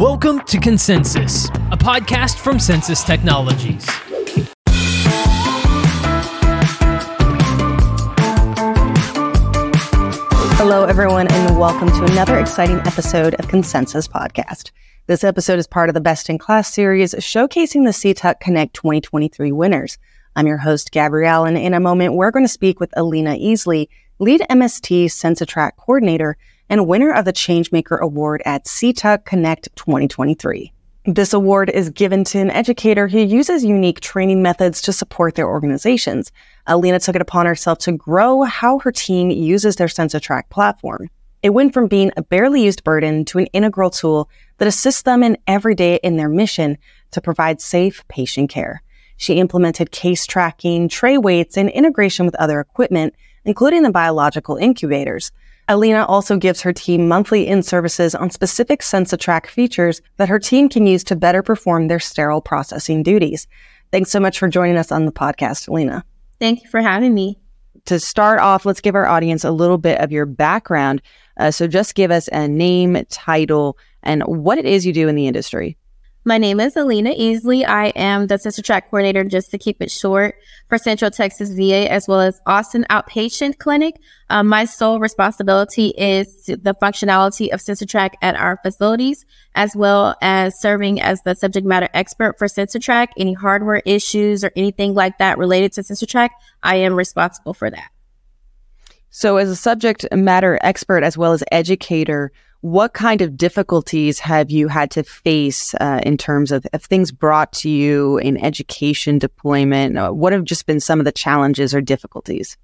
Welcome to ConCensis, a podcast from Censis Technologies. Hello, everyone, and welcome to another exciting episode of ConCensis Podcast. This episode is part of the Best in Class series showcasing the CTUC Connect 2023 winners. I'm your host, Gabrielle, and in a moment, we're going to speak with Alina Easley, lead MST CensiTrac coordinator and winner of the Changemaker Award at CTUC Connect 2023. This award is given to an educator who uses unique training methods to support their organizations. Alina took it upon herself to grow how her team uses their CensiTrac platform. It went from being a barely used burden to an integral tool that assists them in every day in their mission to provide safe patient care. She implemented case tracking, tray weights, and integration with other equipment, including the biological incubators. Alina also gives her team monthly in services on specific CensiTrac features that her team can use to better perform their sterile processing duties. Thanks so much for joining us on the podcast, Alina. Thank you for having me. To start off, let's give our audience a little bit of your background. Uh, so just give us a name, title, and what it is you do in the industry. My name is Alina Easley. I am the CensiTrac coordinator, just to keep it short, for Central Texas VA as well as Austin Outpatient Clinic. Um, my sole responsibility is the functionality of CensiTrac at our facilities, as well as serving as the subject matter expert for CensiTrac. Any hardware issues or anything like that related to CensiTrac, I am responsible for that. So, as a subject matter expert as well as educator, what kind of difficulties have you had to face uh, in terms of, of, things brought to you in education deployment? Uh, what have just been some of the challenges or difficulties?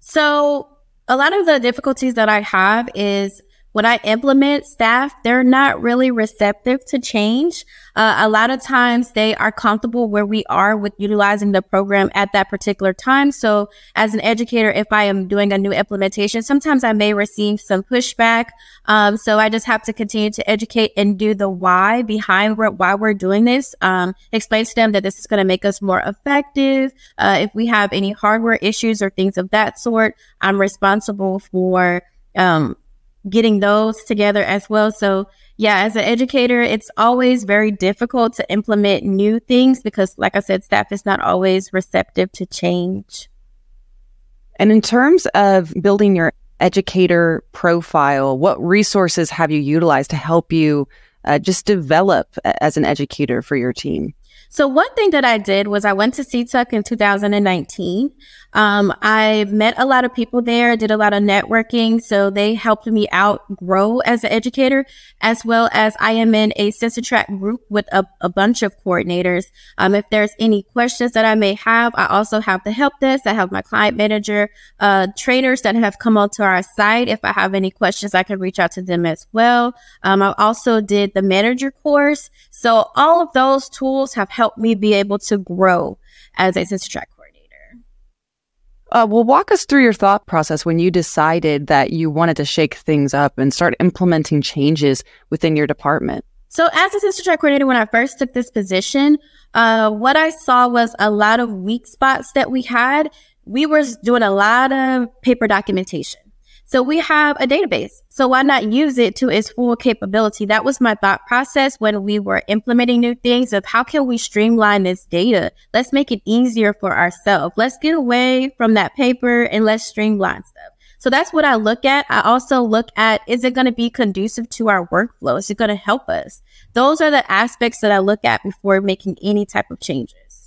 So, a lot of the difficulties that I have is when I implement staff, they're not really receptive to change. Uh, a lot of times they are comfortable where we are with utilizing the program at that particular time. So as an educator, if I am doing a new implementation, sometimes I may receive some pushback. Um, so I just have to continue to educate and do the why behind why we're doing this. Um, explain to them that this is going to make us more effective. Uh, if we have any hardware issues or things of that sort, I'm responsible for um, getting those together as well. So yeah, as an educator, it's always very difficult to implement new things because, like I said, staff is not always receptive to change. And in terms of building your educator profile, what resources have you utilized to help you uh, just develop as an educator for your team? So one thing that I did was I went to CTUC in 2019. Um, I met a lot of people there, did a lot of networking. So they helped me out grow as an educator, as well as I am in a CensiTrac group with a, a bunch of coordinators. Um, if there's any questions that I may have, I also have the help desk. I have my client manager, uh, trainers that have come onto our site. If I have any questions, I can reach out to them as well. Um, I also did the manager course. So all of those tools have helped me be able to grow as a CensiTrac coordinator. Uh, well, walk us through your thought process when you decided that you wanted to shake things up and start implementing changes within your department. So, as a CensiTrac coordinator, when I first took this position, uh, what I saw was a lot of weak spots that we had. We were doing a lot of paper documentation. So we have a database. So why not use it to its full capability? That was my thought process when we were implementing new things of how can we streamline this data? Let's make it easier for ourselves. Let's get away from that paper and let's streamline stuff. So that's what I look at. I also look at is it going to be conducive to our workflow? Is it going to help us? Those are the aspects that I look at before making any type of changes.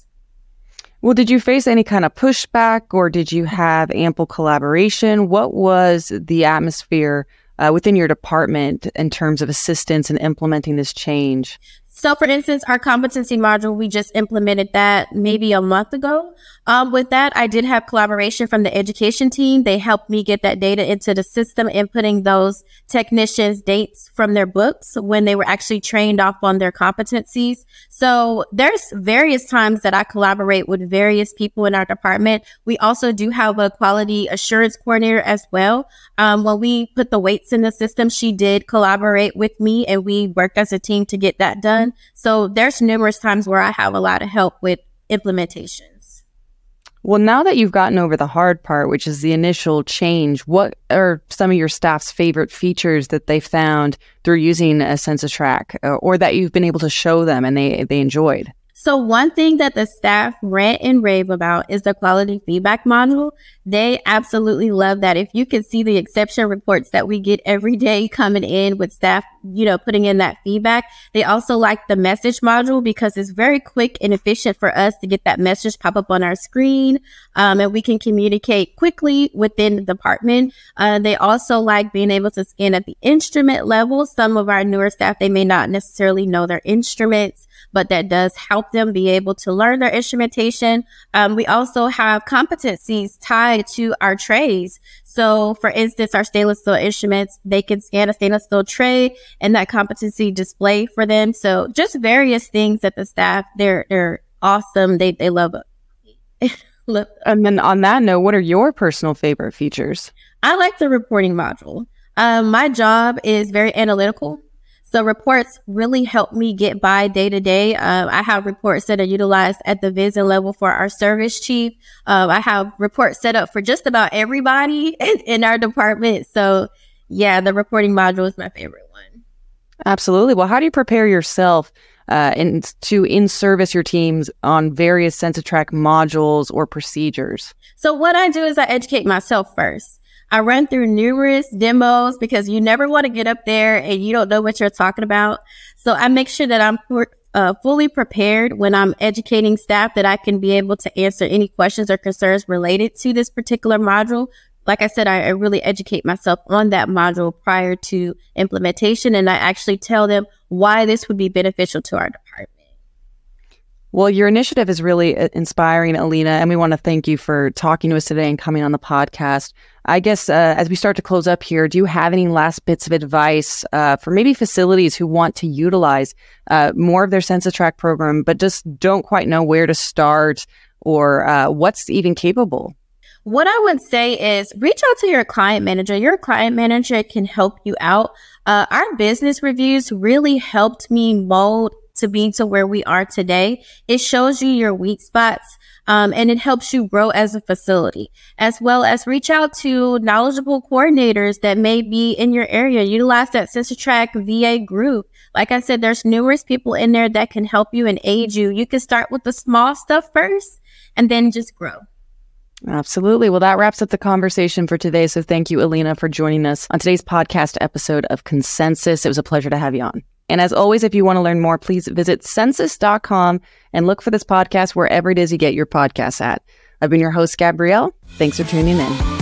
Well, did you face any kind of pushback or did you have ample collaboration? What was the atmosphere uh, within your department in terms of assistance in implementing this change? So, for instance, our competency module, we just implemented that maybe a month ago. Um, with that, I did have collaboration from the education team. They helped me get that data into the system, inputting those technicians' dates from their books when they were actually trained off on their competencies. So, there's various times that I collaborate with various people in our department. We also do have a quality assurance coordinator as well. Um, when we put the weights in the system, she did collaborate with me and we worked as a team to get that done. So there's numerous times where I have a lot of help with implementations. Well, now that you've gotten over the hard part, which is the initial change, what are some of your staff's favorite features that they found through using a CensiTrac uh, or that you've been able to show them and they, they enjoyed? So one thing that the staff rant and rave about is the quality feedback module. They absolutely love that. If you can see the exception reports that we get every day coming in with staff, you know, putting in that feedback. They also like the message module because it's very quick and efficient for us to get that message pop up on our screen. Um, and we can communicate quickly within the department. Uh, they also like being able to scan at the instrument level. Some of our newer staff, they may not necessarily know their instruments but that does help them be able to learn their instrumentation. Um, we also have competencies tied to our trays. So for instance, our stainless steel instruments, they can scan a stainless steel tray and that competency display for them. So just various things that the staff, they're, they're awesome. They, they love it. and then on that note, what are your personal favorite features? I like the reporting module. Um, my job is very analytical. So reports really help me get by day to day. Uh, I have reports that are utilized at the visit level for our service chief. Uh, I have reports set up for just about everybody in, in our department. So yeah, the reporting module is my favorite one. Absolutely. Well, how do you prepare yourself uh, in, to in service your teams on various CensiTrac modules or procedures? So what I do is I educate myself first. I run through numerous demos because you never want to get up there and you don't know what you're talking about. So I make sure that I'm uh, fully prepared when I'm educating staff that I can be able to answer any questions or concerns related to this particular module. Like I said, I, I really educate myself on that module prior to implementation and I actually tell them why this would be beneficial to our department. Well, your initiative is really uh, inspiring, Alina, and we want to thank you for talking to us today and coming on the podcast. I guess uh, as we start to close up here, do you have any last bits of advice uh, for maybe facilities who want to utilize uh, more of their CensiTrac program, but just don't quite know where to start or uh, what's even capable? What I would say is reach out to your client manager. Your client manager can help you out. Uh, our business reviews really helped me mold to be to where we are today. It shows you your weak spots. Um, and it helps you grow as a facility, as well as reach out to knowledgeable coordinators that may be in your area. Utilize that CensiTrac VA group. Like I said, there's numerous people in there that can help you and aid you. You can start with the small stuff first and then just grow. Absolutely. Well, that wraps up the conversation for today. So thank you, Alina, for joining us on today's podcast episode of ConCensis. It was a pleasure to have you on. And as always, if you want to learn more, please visit censis.com and look for this podcast wherever it is you get your podcasts at. I've been your host, Gabrielle. Thanks for tuning in.